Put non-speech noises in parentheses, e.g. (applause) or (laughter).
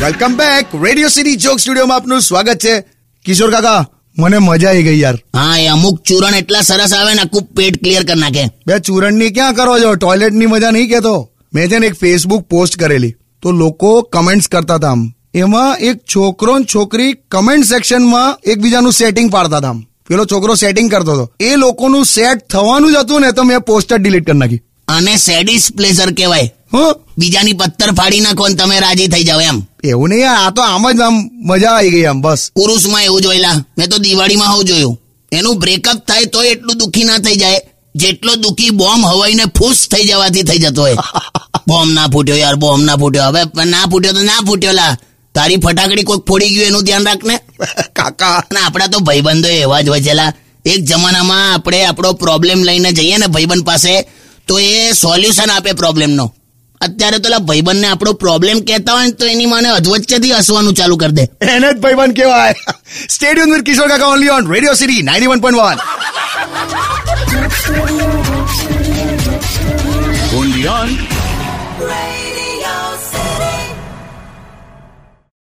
Welcome back radio city joke સ્ટુડિયોમાં આપનું સ્વાગત છે. કિશોર કાકા મને મજા આવી ગઈ યાર. હા એ અમુક ચૂરણ એટલા સરસ આવે ને આખું પેટ ક્લિયર કરી નાખે. બે ચૂરણની ક્યાં કરો છો? ટોયલેટની મજા નહીં કેતો? મેં છે ને એક ફેસબુક પોસ્ટ કરેલી. તો લોકો કમેન્ટ્સ કરતા હતા આમ. એમાં એક છોકરો ને છોકરી કમેન્ટ સેક્શનમાં એકબીજાનું સેટિંગ પાડતા હતા આમ. પેલો છોકરો સેટિંગ કરતો હતો. એ લોકોનું સેટ થવાનું જ હતું ને તો મેં પોસ્ટર ડિલીટ કરી નાખી. અને સેડિસ પ્લેઝર કહેવાય. હું? બીજાની પથ્થર ફાડી નાખો ને તમે રાજી થઈ જાવ એમ. એવું નહીં આ તો આમ જ આમ મજા આવી ગઈ આમ બસ. પુરુષમાં એવું જોયેલા મેં તો દિવાળીમાં હું જોયું. એનું બ્રેકઅપ થાય તો એટલું દુખી ના થઈ જાય. જેટલો દુખી બોમ્બ હવાઈને ફૂસ થઈ જવાથી થઈ જતો હોય. (laughs) બોમ્બ ના ફૂટ્યો યાર બોમ્બ ના ફૂટ્યો. હવે ના ફૂટ્યો તો ના ફૂટ્યો લા તારી ફટાકડી કોઈક ફોડી ગયું એનું ધ્યાન રાખને? (laughs) કાકા. અને આપણા તો ભાઈબંધો એવા જ હોય છેલા એક જમાનામાં આપણે આપણો પ્રોબ્લેમ લઈને જઈએ ને ભાઈબંધ પાસે તો એ સોલ્યુશન આપે પ્રોબ્લેમનો અત્યારે તો ભાઈબંધને આપણો પ્રોબ્લેમ કહેતા હોય ને તો એની માને અધવચ્ચેથી હસવાનું ચાલુ કરી દે. એને જ ભાઈબંધ કહેવાય. (laughs) Stadium with Kishore Kaka only on radio city ninety one point one only Studio,